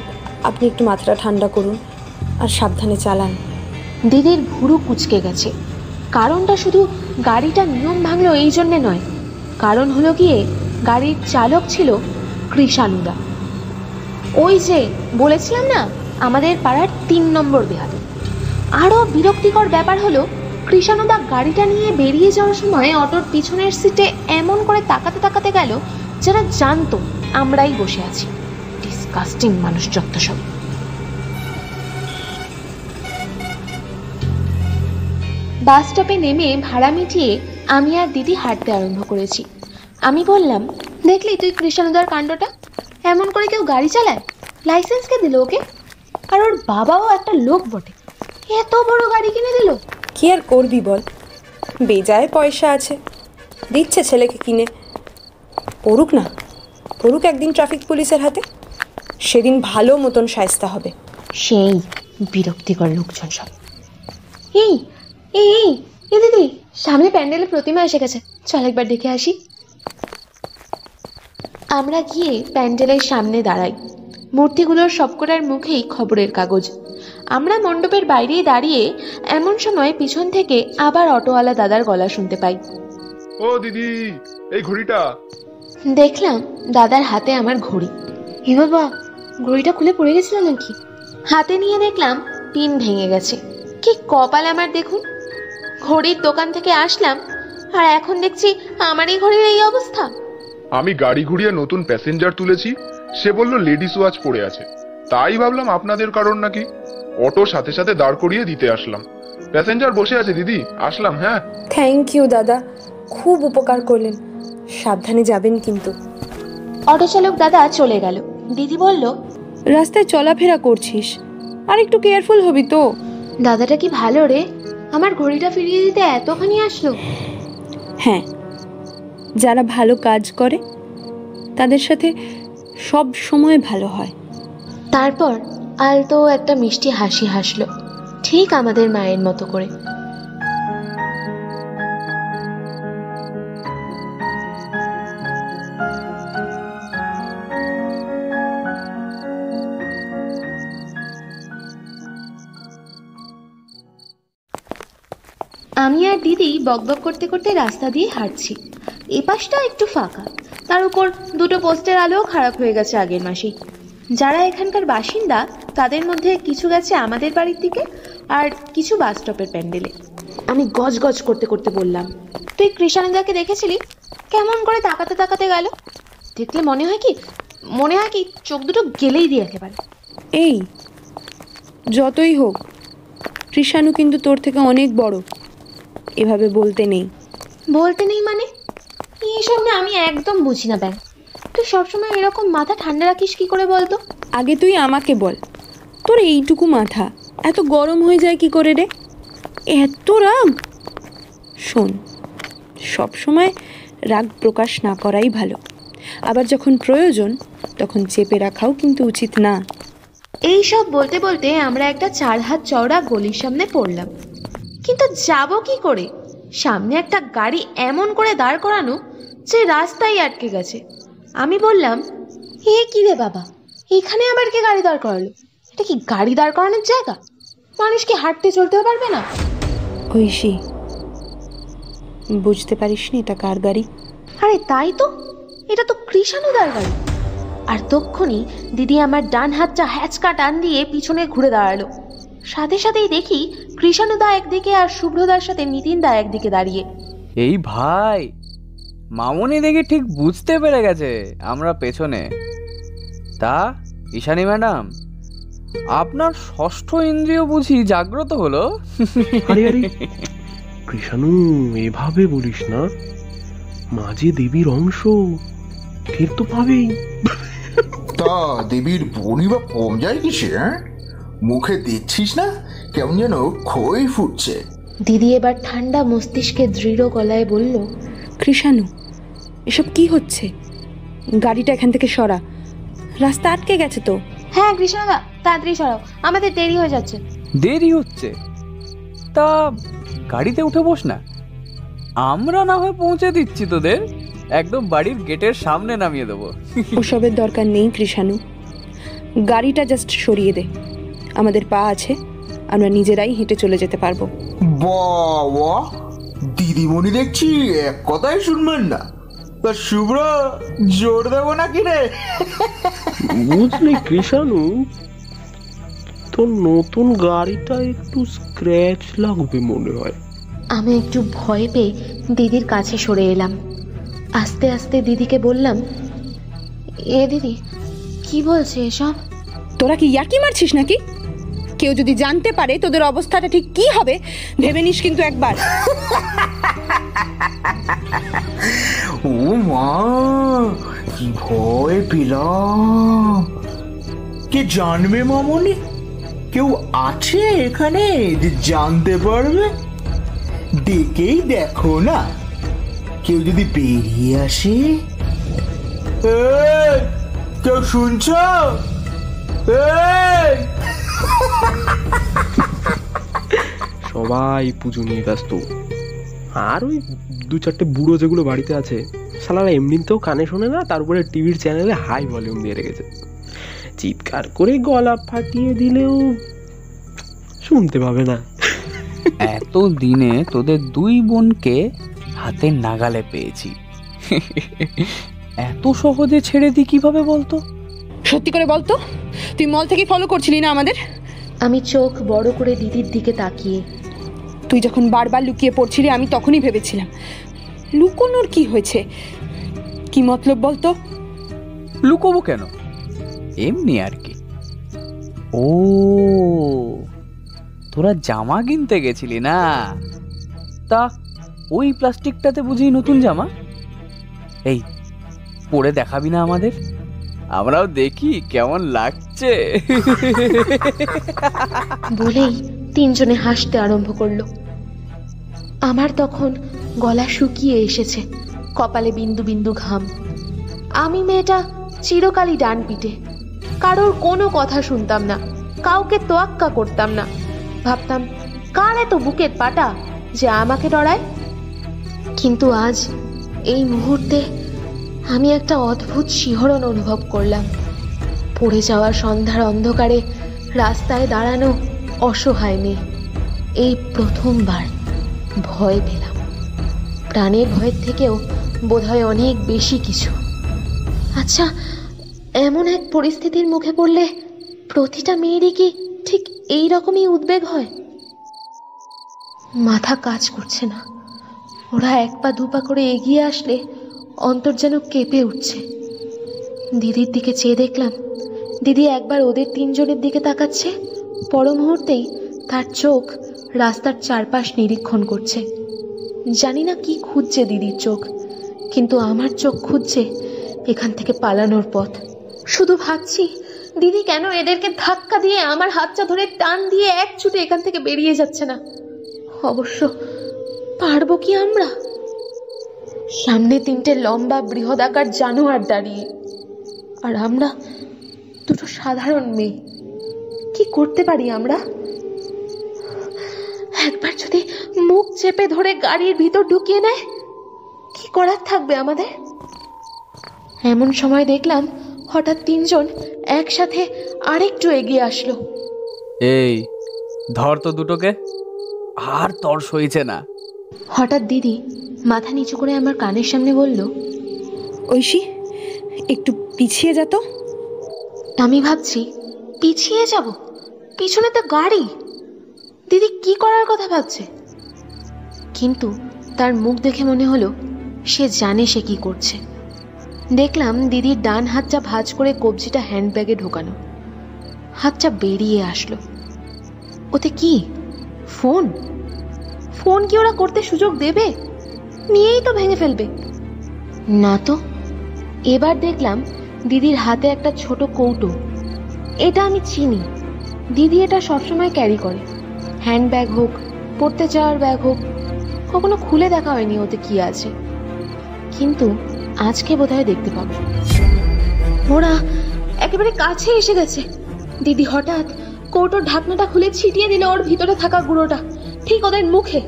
আপনি একটু মাথাটা ঠান্ডা করুন আর সাবধানে চালান। দিদির ভুরু কুচকে গেছে। কারণটা শুধু গাড়িটা নিয়ম ভাঙলো এই জন্যে নয়। কারণ হলো গিয়ে গাড়ির চালক ছিল কৃষানুদা। ওই যে বলেছিলাম না, আমাদের পাড়ার তিন নম্বর বেহাদ আরও বিরক্তিকর ব্যাপার হলো, কৃষানুদা গাড়িটা নিয়ে বেরিয়ে যাওয়ার সময় অটোর পিছনের সিটে এমন করে তাকাতে তাকাতে গেল যারা জানতো আমরাই বসে আছি। ডিসকাস্টিং মানুষ যত সব। বাস স্টপে নেমে ভাড়া মিটিয়ে আমি আর দিদি হাঁটতে আরম্ভ করেছি। আমি বললাম দেখলি তুই কৃষ্ণদার কাণ্ডটা? এমন করে কেউ গাড়ি চালায়? লাইসেন্স কে দিল ওকে? আর ওর বাবাও একটা লোক বটে। এত বড় গাড়ি কিনে দিল? কি আর করবি বল? বেজায় পয়সা আছে। দিচ্ছে ছেলেকে কিনে। পড়ুক না। পড়ুক একদিন ট্রাফিক পুলিশের হাতে। সেদিন ভালো মতন সায়স্তা হবে। সেই বিরক্তিকর লোকজন সব। এই এই এই এ দিদি সামনে প্যান্ডেলে প্রতিমা এসে গেছে। চল একবার দেখে আসি। আমরা গিয়ে প্যান্ডেলের সামনে দাঁড়াই। মূর্তিগুলোর সবকটার মুখেই খবরের কাগজ। আমরা মণ্ডপের বাইরেই দাঁড়িয়ে এমন সময় পিছন থেকে আবার অটোওয়ালা দাদার গলা শুনতে পাই। ও দিদি এই ঘড়িটা? দেখলাম দাদার হাতে আমার ঘড়ি। হে বাবা ঘড়িটা খুলে পড়ে গেছিল নাকি? হাতে নিয়ে দেখলাম পিন ভেঙে গেছে। কি কপাল আমার দেখুন। ঘড়ির দোকান থেকে আসলাম আর এখন দেখছি আমারই ঘড়ির এই অবস্থা। আমি গাড়ি ঘুরিয়ে নতুন প্যাসেঞ্জার তুলেছি সে বলল লেডিস ওয়াচ পড়ে আছে। তাই ভাবলাম আপনাদের কারণ নাকি? অটো সাথে সাথে দাঁড় করিয়ে দিতে আসলাম। প্যাসেঞ্জার বসে আছে দিদি আসলাম হ্যাঁ। থ্যাংক ইউ দাদা। খুব উপকার করলেন। সাবধানে যাবেন কিন্তু। অটো চালক দাদা চলে গেল। দিদি বলল রাস্তায় চলাফেরা করছিস। আর একটু কেয়ারফুল হবি তো। দাদাটা কি ভালো রে? আমার ঘড়িটা ফিরিয়ে দিতে এতখানি আসলো? হ্যাঁ যারা ভালো কাজ করে তাদের সাথে সব সময় ভালো হয়। তারপর আলতো একটা মিষ্টি হাসি হাসলো ঠিক আমাদের মায়ের মতো করে। দিদি বকবক করতে করতে রাস্তা দিয়ে হাঁটছি। এ পাশটা একটু ফাঁকা। তার উপর দুটো পোস্টের আলোও খারাপ হয়ে গেছে আগের মাসেই। যারা এখানকার বাসিন্দা, তাদের মধ্যে কিছু গেছে আমাদের বাড়ির দিকে আর কিছু বাস স্টপের প্যান্ডেলে। আমি গজ গজ করতে করতে বললাম, তুই কৃষানন্দাকে দেখেছিলি? কেমন করে তাকাতে তাকাতে গেল? দেখলে মনে হয় কি, মনে হয় কি চোখ দুটো গেলেই দিয়ে একেবারে। এই, যতই হোক কৃষাণু কিন্তু তোর থেকে অনেক বড়। এভাবে বলতে নেই। বলতে নেই মানে? এইসব না আমি একদম বুঝি না ব্যাং। তুই সবসময় এরকম মাথা ঠান্ডা রাখিস কি করে বলতো? আগে তুই আমাকে বল তোর এইটুকু মাথা এত গরম হয়ে যায় কি করে রে? এত রাগ শোন সবসময় রাগ প্রকাশ না করাই ভালো। আবার যখন প্রয়োজন তখন চেপে রাখাও কিন্তু উচিত না। এই সব বলতে বলতে আমরা একটা চার হাত চওড়া গলির সামনে পড়লাম। কিন্তু যাব কি করে? সামনে একটা গাড়ি এমন করে দাঁড় করানো যে রাস্তায় আটকে গেছে। আমি বললাম এ কি রে বাবা? এখানে আবার কে গাড়ি দাঁড় করালো? এটা কি গাড়ি দাঁড় করানোর জায়গা? মানুষ কি হাঁটতে চলতেও পারবে না? ঐশী বুঝতে পারিস নি এটা কার গাড়ি? আরে তাই তো এটা তো কৃষাণুদার গাড়ি। আর তক্ষণি দিদি আমার ডান হাতটা হ্যাচকা টান দিয়ে পিছনে ঘুরে দাঁড়াল। সাথে সাথেই দেখি কৃষাণুদা একদিকে আর শুভ্রদার সাথে নিতিন দা একদিকে দাঁড়িয়ে। এই ভাই মামনি দেখি ঠিক বুঝতে পেরে গেছে আমরা পেছনে। তা ঈশানী ম্যাডাম আপনার ষষ্ঠ ইন্দ্রিয় বুঝি জাগ্রত হলো? আরে আরে কৃষাণু এভাবে বলিস না। মাঝে দেবীর অংশ টের তো পাবেই। তা দেবীর বনি বা কম যায় কিসে হ্যাঁ? মুখে দিচ্ছিস না? কেমন যেন খই ফুটছে। দিদি এবার ঠান্ডা মস্তিষ্কে দৃঢ় গলায় বলল কৃষাণু এসব কি হচ্ছে? গাড়িটা এখান থেকে সরা। রাস্তা আটকে গেছে তো? হ্যাঁ কৃষ্ণদা তাড়াতাড়ি সরাও। আমাদের দেরি হয়ে যাচ্ছে। দেরি হচ্ছে? তা গাড়িতে উঠে বস না। আমরা না হয় পৌঁছে দিচ্ছি তোদের। একদম বাড়ির গেটের সামনে নামিয়ে দেবো। ওসবের দরকার নেই কৃষাণু গাড়িটা জাস্ট সরিয়ে দে। আমাদের পা আছে আমরা নিজেরাই হেঁটে চলে যেতে পারব। বাবা দিদিমণি দেখছি এক কথাই শুনবেন না। তা শুভ্র জোর দেবো নাকি রে? বুঝলি কৃষাণু তোর নতুন গাড়িটা একটু স্ক্র্যাচ লাগবে মনে হয়। আমি একটু ভয় পেয়ে দিদির কাছে সরে এলাম। আস্তে আস্তে দিদিকে বললাম এ দিদি কি বলছে এসব? তোরা কি ইয়ার্কি মারছিস নাকি? কেউ যদি জানতে পারে তোদের অবস্থাটা ঠিক কি হবে, ভেবে নিস কিন্তু একবার। ও মা, কি ভয় পেলাম। কে জানবে মামনি? কেউ আছে এখানে যে জানতে পারবে? ডেকেই দেখো না। কেউ যদি বেরিয়ে আসে? কেউ শুনছ? সবাই পুজো নিয়ে ব্যস্ত। আর ওই দু চারটে বুড়ো যেগুলো বাড়িতে আছে সালারা এমনিতেও কানে শোনে না তার উপরে টিভির চ্যানেলে হাই ভলিউম দিয়ে রেখেছে। চিৎকার করে গলা ফাটিয়ে দিলেও শুনতে পাবে না। এত দিনে তোদের দুই বোনকে হাতের নাগালে পেয়েছি। এত সহজে ছেড়ে দিই কীভাবে বলতো? সত্যি করে বলতো? তুই মল থেকে ফলো করছিলি না আমাদের? আমি চোখ বড় করে দিদির দিকে তাকিয়ে তুই যখন বারবার লুকিয়ে পড়ছিলি আমি তখনই ভেবেছিলাম। লুকোনোর কি হয়েছে? কি মতলব বলতো? লুকোবো কেন? এমনি আর কি। ও তোরা জামা কিনতে গেছিলি না? তা ওই প্লাস্টিকটাতে বুঝি নতুন জামা? এই পরে দেখাবি না আমাদের? আমরাও দেখি কেমন লাগছে। বলেই তিনজনে হাসতে আরম্ভ করল। আমার তখন গলা শুকিয়ে এসেছে, কপালে বিন্দু বিন্দু ঘাম। আমি মেয়েটা চিরকালই ডান পিটে কারোর কোনো কথা শুনতাম না, কাউকে তোয়াক্কা করতাম না। ভাবতাম, কার এত বুকের পাটা যে আমাকে ডরায়? কিন্তু আজ এই মুহূর্তে আমি একটা অদ্ভুত শিহরণ অনুভব করলাম। পড়ে যাওয়া সন্ধ্যার অন্ধকারে রাস্তায় দাঁড়ানো অসহায় মেয়ে। এই প্রথমবার ভয় পেলাম। প্রাণের ভয়ের থেকেও বোধহয় অনেক বেশি কিছু। আচ্ছা এমন এক পরিস্থিতির মুখে পড়লে প্রতিটা মেয়েরই কি ঠিক এই রকমই উদ্বেগ হয়? মাথা কাজ করছে না। ওরা এক পা দুপা করে এগিয়ে আসলে অন্তর যেন কেঁপে উঠছে। দিদির দিকে চেয়ে দেখলাম, দিদি একবার ওদের তিনজনের দিকে তাকাচ্ছে। পর মুহূর্তেই তার চোখ রাস্তার চারপাশ নিরীক্ষণ করছে। জানি না কি খুঁজছে দিদির চোখ, কিন্তু আমার চোখ খুঁজছে এখান থেকে পালানোর পথ। শুধু ভাবছি, দিদি কেন এদেরকে ধাক্কা দিয়ে আমার হাতটা ধরে টান দিয়ে এক ছুটে এখান থেকে বেরিয়ে যাচ্ছে না? অবশ্য পারব কি আমরা? সামনে তিনটে লম্বা বৃহদাকার জানোয়ার দাঁড়িয়ে, আর আমরা দুটো সাধারণ মেয়ে। কি করতে পারি আমরা? একবার যদি মুখ চেপে ধরে গাড়ির ভিতর ঢুকিয়ে নেয় কি করার থাকবে আমাদের? এমন সময় দেখলাম হঠাৎ তিনজন একসাথে আরেকটু এগিয়ে আসলো। এই ধর তো দুটোকে। আর তর সইছে না। হঠাৎ দিদি মাথা নিচু করে আমার কানের সামনে বলল ঐশী একটু পিছিয়ে যা তো। আমি ভাবছি পিছিয়ে যাব? পিছনে তো গাড়ি। দিদি কি করার কথা ভাবছে? কিন্তু তার মুখ দেখে মনে হলো, সে জানে সে কি করছে। দেখলাম দিদির ডান হাতটা ভাঁজ করে কবজিটা হ্যান্ডব্যাগে ঢোকানো। হাতটা বেরিয়ে আসলো। ওতে কি? ফোন? ফোন কি ওরা করতে সুযোগ দেবে? নিয়েই তো ভেঙে ফেলবে। না তো। এবার দেখলাম দিদির হাতে একটা ছোট কৌটো। এটা আমি চিনি। দিদি এটা সবসময় ক্যারি করে। হ্যান্ডব্যাগ হোক, পড়তে যাওয়ার ব্যাগ হোক, কখনো খুলে দেখা হয়নি ওতে কি আছে। কিন্তু আজকে বোধহয় দেখতে পাবো। ওরা একেবারে কাছে এসে গেছে। দিদি হঠাৎ কৌটোর ঢাকনাটা খুলে ছিটিয়ে দিল ওর ভিতরে থাকা গুঁড়োটা। ঠিক ওদের মুখে।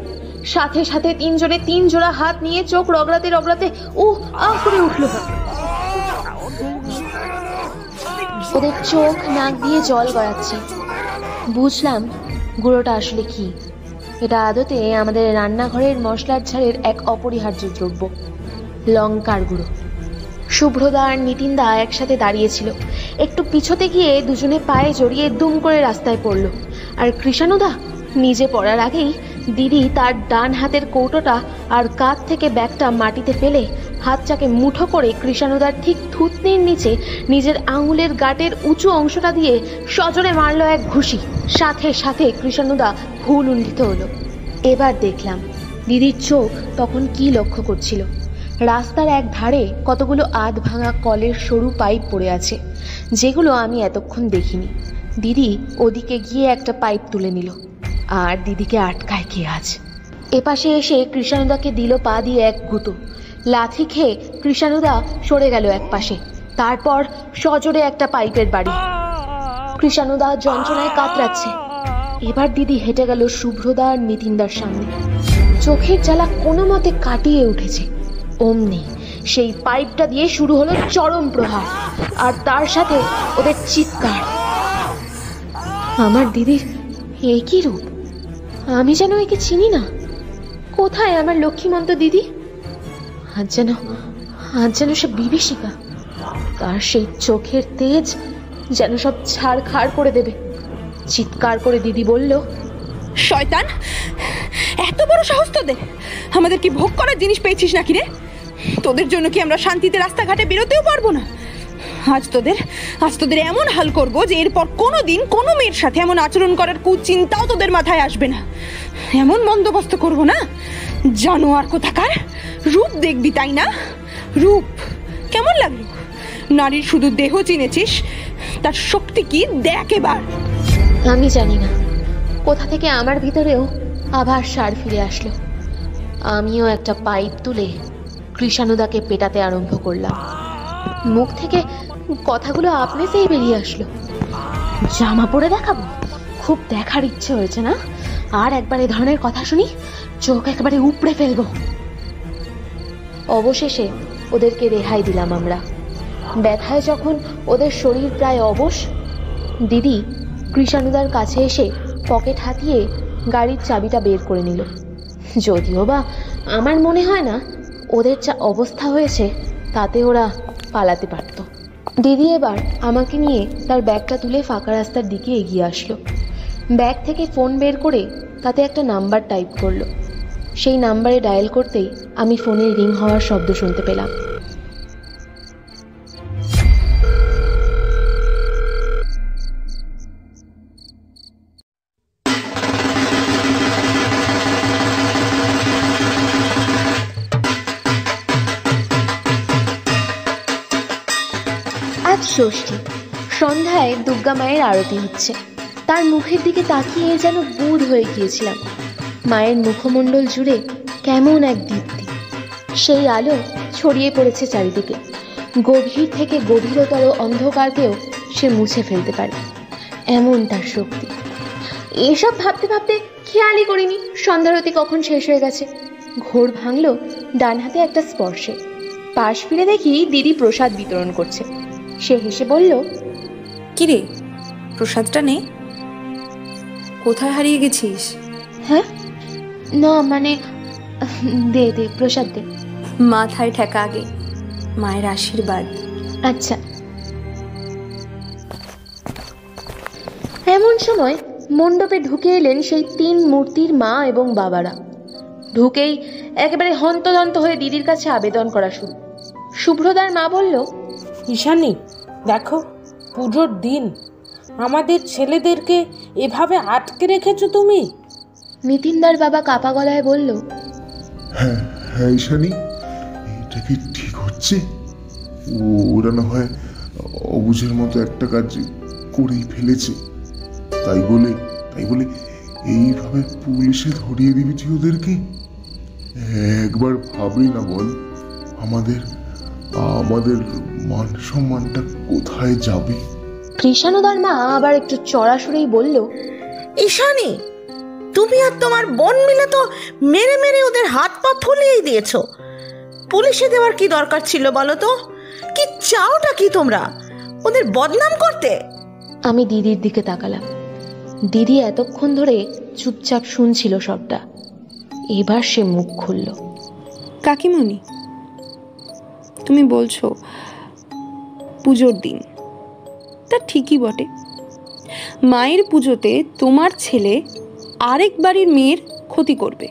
সাথে সাথে তিনজনে তিন জোড়া হাত নিয়ে চোখ রগড়াতে রগড়াতে উ আহ করে উঠল। ওদের চোখ নাক দিয়ে জল গড়াচ্ছে। বুঝলাম গুঁড়োটা আসলে কি। এটা আদতে আমাদের রান্নাঘরের মশলার ঝাড়ের এক অপরিহার্য দ্রব্য, লঙ্কার গুঁড়ো। শুভ্রদা আর নিতিনদা একসাথে দাঁড়িয়েছিল। একটু পিছতে গিয়ে দুজনে পায়ে জড়িয়ে দুম করে রাস্তায় পড়ল। আর কৃষাণুদা, নিজে পড়ার আগেই দিদি তার ডান হাতের কৌটোটা আর কাঁধ থেকে ব্যাগটা মাটিতে ফেলে হাতটাকে মুঠো করে কৃষাণুদার ঠিক থুতনির নিচে নিজের আঙুলের গাটের উঁচু অংশটা দিয়ে সজনে মারল এক ঘুষি। সাথে সাথে কৃষাণুদা ভুল উন্ডিত হলো। এবার দেখলাম, দিদির চোখ তখন কি লক্ষ্য করছিল। রাস্তার এক ধারে কতগুলো আধ ভাঙা কলের সরু পাইপ পড়ে আছে, যেগুলো আমি এতক্ষণ দেখিনি। দিদি ওদিকে গিয়ে একটা পাইপ তুলে নিল। আর দিদিকে আটকায় কে আজ? এপাশে এসে কৃষাণুদাকে দিল পা দিয়ে এক গুঁতো লাথি খেয়ে কৃষাণুদা সরে গেল এক পাশে। তারপর সজোরে একটা পাইপের বাড়ি। কৃষাণুদা যন্ত্রণায় কাতরাচ্ছে। এবার দিদি হেঁটে গেল শুভ্রদা আর নিতিনদার সামনে। চোখের জ্বালা কোনো মতে কাটিয়ে উঠেছে। অমনি সেই পাইপটা দিয়ে শুরু হলো চরম প্রহার, আর তার সাথে ওদের চিৎকার। আমার দিদির কি রূপ। আমি যেন একে চিনি না। কোথায় আমার লক্ষ্মীমন্ত দিদি? আজ যেন আজ যেন সে বিভীষিকা। তার সেই চোখের তেজ যেন সব ছাড় খাড় করে দেবে। চিৎকার করে দিদি বলল, শয়তান, এত বড় সাহস তোদের। আমাদের কি ভোগ করার জিনিস পেয়েছিস নাকি রে? তোদের জন্য কি আমরা শান্তিতে রাস্তাঘাটে বেরোতেও পারব না? আজ তোদের আজ তোদের এমন হাল করব যে এরপর কোনো দিন কোনো মেয়ের সাথে এমন আচরণ করার কুচিন্তাও তোদের মাথায় আসবে না। এমন বন্দোবস্ত করব না জানোয়ার কোথাকার? রূপ দেখবি, তাই না? রূপ, কেমন লাগল? নারীর শুধু দেহ চিনেছিস, তার শক্তি কি? দেখ এবার। আমি জানি না, কোথা থেকে আমার ভিতরেও আবার সার ফিরে আসলো। আমিও একটা পাইপ তুলে কৃষাণুদাকে পেটাতে আরম্ভ করলাম। মুখ থেকে কথাগুলো আপনেতেই বেরিয়ে আসলো। জামা পরে দেখাবো? খুব দেখার ইচ্ছে হয়েছে না? আর একবার এ ধরনের কথা শুনি, চোখ একবারে উপড়ে ফেলব। অবশেষে ওদেরকে রেহাই দিলাম আমরা। ব্যথায় যখন ওদের শরীর প্রায় অবশ, দিদি কৃষাণুদার কাছে এসে পকেট হাতিয়ে গাড়ির চাবিটা বের করে নিল। যদিও বা আমার মনে হয় না, ওদের যা অবস্থা হয়েছে, তাতে ওরা পালাতে পারত। দিদি এবার আমাকে নিয়ে তার ব্যাগটা তুলে ফাঁকা রাস্তার দিকে এগিয়ে আসলো। ব্যাগ থেকে ফোন বের করে তাতে একটা নাম্বার টাইপ করল। সেই নাম্বারে ডায়াল করতেই আমি ফোনের রিং হওয়ার শব্দ শুনতে পেলাম। আজ ষষ্ঠী। সন্ধ্যায় দুর্গা মায়ের আরতি হচ্ছে। তার মুখের দিকে তাকিয়ে যেন বুধ হয়ে গিয়েছিলাম। মায়ের মুখমণ্ডল জুড়ে কেমন এক দীপ্তি। সেই আলো ছড়িয়ে পড়েছে চারিদিকে। গভীর থেকে গভীরতর অন্ধকারকেও সে মুছে ফেলতে পারে। এমন তার শক্তি। এসব ভাবতে ভাবতে খেয়ালই করিনি, সন্ধ্যারতি কখন শেষ হয়ে গেছে। ঘোর ভাঙলো ডান হাতে একটা স্পর্শে। পাশ ফিরে দেখি দিদি প্রসাদ বিতরণ করছে। সে হেসে বলল, কিরে, প্রসাদটা নে। কোথায় হারিয়ে গেছিস? হ্যাঁ? না মানে দে দে প্রসাদ দে। মাথায় ঠেকা আগে মায়ের আশীর্বাদ। আচ্ছা। এমন সময় মণ্ডপে ঢুকে এলেন সেই তিন মূর্তির মা এবং বাবারা। ঢুকেই একেবারে হন্তদন্ত হয়ে দিদির কাছে আবেদন করা শুরু। শুভ্রদার মা বলল ঈশানী দেখো পুজোর দিন। আমাদের ছেলেদেরকে এভাবে আটকে রেখেছো তুমি? নিতিনদার বাবা কাপা গলায় বলল হ্যাঁ হ্যাঁ ঈশানী এটা কি ঠিক হচ্ছে? ও- ওরা না হয় অবুঝের মতো একটা কাজ করেই ফেলেছে। তাই বলে তাই বলে এইভাবে পুলিশে ধরিয়ে দিবি তুই ওদেরকে? একবার ভাবলি না বল আমাদের আমাদের মান সম্মানটা কোথায় যাবে? কৃষাণুদার মা আবার একটু চড়া সুরেই বলল ঈশানী তুমি আর তোমার বোন মিলে তো মেরে মেরে ওদের হাত পা ফুলিয়েই দিয়েছ। পুলিশে দেওয়ার কি দরকার ছিল বলো তো? কি চাওটা কি তোমরা? ওদের বদনাম করতে? আমি দিদির দিকে তাকালাম। দিদি এতক্ষণ ধরে চুপচাপ শুনছিল সবটা। এবার সে মুখ খুলল। কাকিমণি তুমি বলছো পুজোর দিন। তা ঠিকই বটে। মায়ের পুজোতে তোমার ছেলে আরেক বাড়ির মেয়ের ক্ষতি করবে।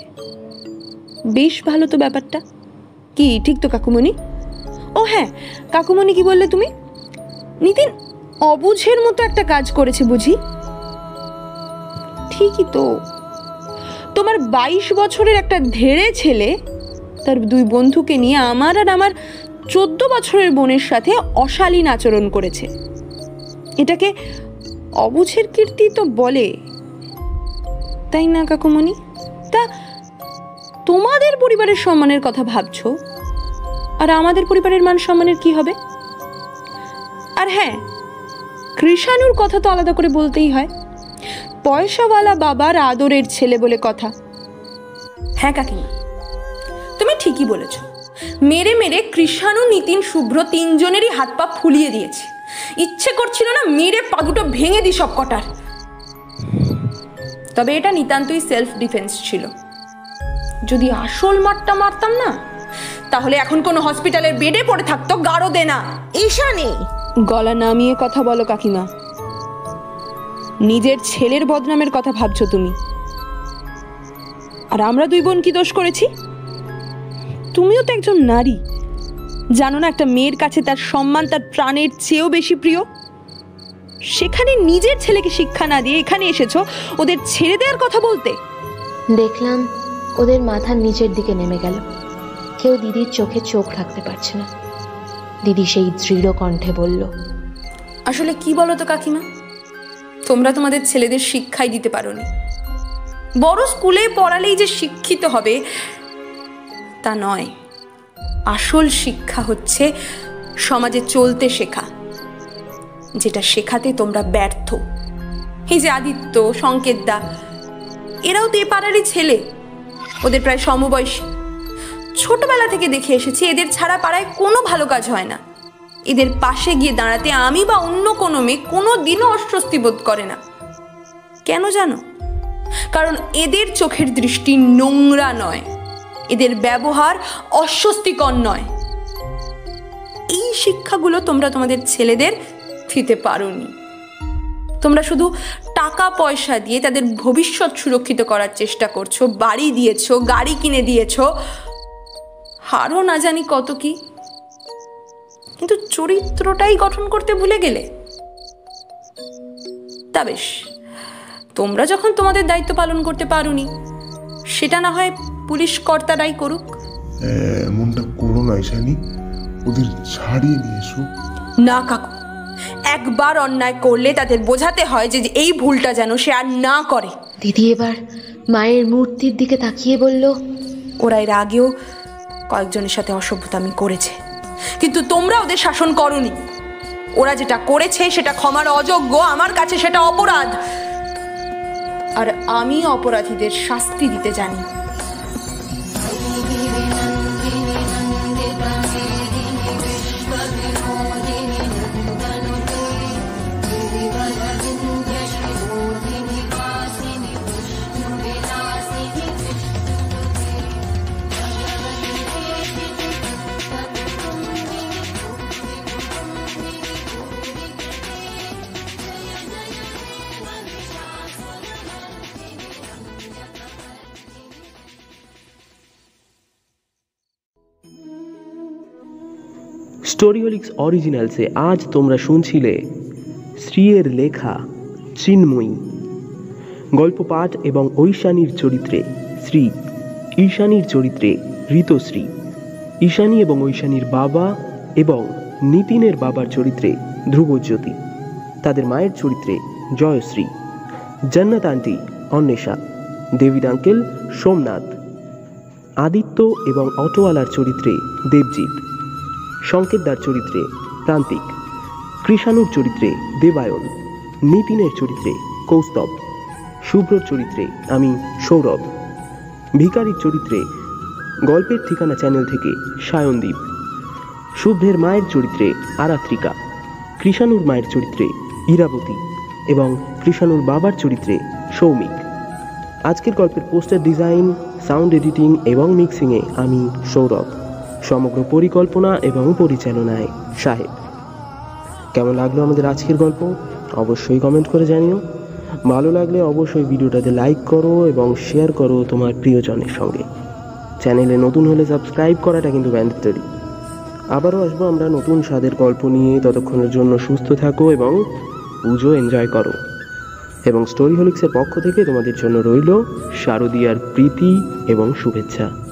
বেশ ভালো তো ব্যাপারটা। কি, ঠিক তো কাকুমণি? ও হ্যাঁ কাকুমণি কি বললে তুমি? নিতিন অবুঝের মতো একটা কাজ করেছে বুঝি? ঠিকই তো। তোমার বাইশ বছরের একটা ধেড়ে ছেলে তার দুই বন্ধুকে নিয়ে আমার আর আমার চোদ্দ বছরের বোনের সাথে অশালীন আচরণ করেছে। এটাকে অবুঝের কীর্তি তো বলে। তাই না, কাকুমণি? তা তোমাদের পরিবারের সম্মানের কথা ভাবছ? আর আমাদের পরিবারের মান সম্মানের কি হবে? আর হ্যাঁ কৃষাণুর কথা তো আলাদা করে বলতেই হয়। পয়সাওয়ালা বাবার আদরের ছেলে বলে কথা। হ্যাঁ কাকিমা, তুমি ঠিকই বলেছ। মেরে মেরে কৃষাণু, নিতিন শুভ্র তিনজনেরই হাত পা ফুলিয়ে দিয়েছে। ইচ্ছে করছিল না মেরে পা দুটো ভেঙে দিই সব কটার। তবে এটা নিতান্তই সেলফ ডিফেন্স ছিল। যদি আসল মারটা মারতাম না তাহলে এখন কোনো হসপিটালের বেডে পড়ে থাকতো গাঢ় দে না। নেই। গলা নামিয়ে কথা বলো কাকিমা। নিজের ছেলের বদনামের কথা ভাবছ তুমি। আর আমরা দুই বোন কি দোষ করেছি? তুমিও তো একজন নারী। জানো না একটা মেয়ের কাছে তার সম্মান তার প্রাণের চেয়েও বেশি প্রিয়? সেখানে নিজের ছেলেকে শিক্ষা না দিয়ে এখানে এসেছ ওদের ছেড়ে দেওয়ার কথা বলতে? দেখলাম ওদের মাথার নিচের দিকে নেমে গেল। কেউ দিদির চোখে চোখ রাখতে পারছে না। দিদি সেই দৃঢ় কণ্ঠে বলল আসলে কি বলো তো কাকিমা? তোমরা তোমাদের ছেলেদের শিক্ষাই দিতে পারোনি। বড় স্কুলে পড়ালেই যে শিক্ষিত হবে তা নয়। আসল শিক্ষা হচ্ছে সমাজে চলতে শেখা, যেটা শেখাতে তোমরা ব্যর্থ। এই যে আদিত্য সংকেত দা এরাও তো এ পাড়ারই ছেলে। ওদের প্রায় সমবয়সী। ছোটবেলা থেকে দেখে এসেছি, এদের ছাড়া পাড়ায় কোনো ভালো কাজ হয় না। এদের পাশে গিয়ে দাঁড়াতে আমি বা অন্য কোনো মেয়ে কোনো দিনও অস্বস্তি বোধ করে না। কেন জানো? কারণ এদের চোখের দৃষ্টি নোংরা নয়। এদের ব্যবহার অস্বস্তিকর নয়। এই শিক্ষাগুলো তোমরা তোমাদের ছেলেদের দিতে পারোনি। তোমরা শুধু টাকা পয়সা দিয়ে তাদের ভবিষ্যৎ সুরক্ষিত করার চেষ্টা করছ, বাড়ি দিয়েছ, গাড়ি কিনে দিয়েছ। হারও না জানি কত কি। কিন্তু চরিত্রটাই গঠন করতে ভুলে গেলে? তা বেশ, তোমরা যখন তোমাদের দায়িত্ব পালন করতে পারোনি, সেটা না হয় পুলিশ কর্তারাই করুক এমনটা করো না ঈশানি। ওদের ছাড়িয়ে নিয়ে এসো। না কাকু একবার অন্যায় করলে তাদের বোঝাতে হয় যে এই ভুলটা যেন সে আর না করে। দিদি এবার মায়ের মূর্তির দিকে তাকিয়ে বলল ওরা এর আগেও কয়েকজনের সাথে অসভ্যতামি করেছে। কিন্তু তোমরা ওদের শাসন করনি। ওরা যেটা করেছে সেটা ক্ষমার অযোগ্য আমার কাছে সেটা অপরাধ। আর আমি অপরাধীদের শাস্তি দিতে জানি। স্টোরিওলিক্স অরিজিনালসে আজ তোমরা শুনছিলে শ্রীয়ের লেখা চিন্ময়ী। গল্প পাঠ এবং ঐশানীর চরিত্রে শ্রী, ঈশানীর চরিত্রে ঋতশ্রী। ঈশানী এবং ঐশানীর বাবা এবং নিতিনের বাবার চরিত্রে ধ্রুবজ্যোতি। তাদের মায়ের চরিত্রে Jayashree. Jannat aunty Anwesha. David uncle Somnath. Aditya এবং অটোওয়ালার চরিত্রে দেবজিৎ। সংকেতদার চরিত্রে প্রান্তিক, কৃষাণুর চরিত্রে দেবায়ন, নিতিনের চরিত্রে কৌস্তব, শুভ্রর চরিত্রে আমি সৌরভ, ভিকারির চরিত্রে গল্পের ঠিকানা চ্যানেল থেকে সায়নদীপ, শুভ্রের মায়ের চরিত্রে আরাত্রিকা, কৃষাণুর মায়ের চরিত্রে ইরাবতী এবং কৃষাণুর বাবার চরিত্রে সৌমিক। আজকের গল্পের পোস্টার ডিজাইন সাউন্ড এডিটিং এবং মিক্সিংয়ে আমি সৌরভ। সমগ্র পরিকল্পনা এবং পরিচালনায়। সাহেব, কেমন লাগল আমাদের আজকের গল্প? অবশ্যই কমেন্ট করে জানিও। ভালো লাগলে অবশ্যই ভিডিওটাতে লাইক করো এবং শেয়ার করো তোমার প্রিয়জনের সঙ্গে। চ্যানেলে নতুন হলে সাবস্ক্রাইব করাটা কিন্তু ম্যান্ডেটরি আবারও আসব আমরা নতুন স্বাদের গল্প নিয়ে। ততক্ষণের জন্য সুস্থ থাকো এবং পুজো এনজয় করো। এবং স্টোরি হোলিক্সের পক্ষ থেকে তোমাদের জন্য রইল শারদীয়ার প্রীতি এবং শুভেচ্ছা।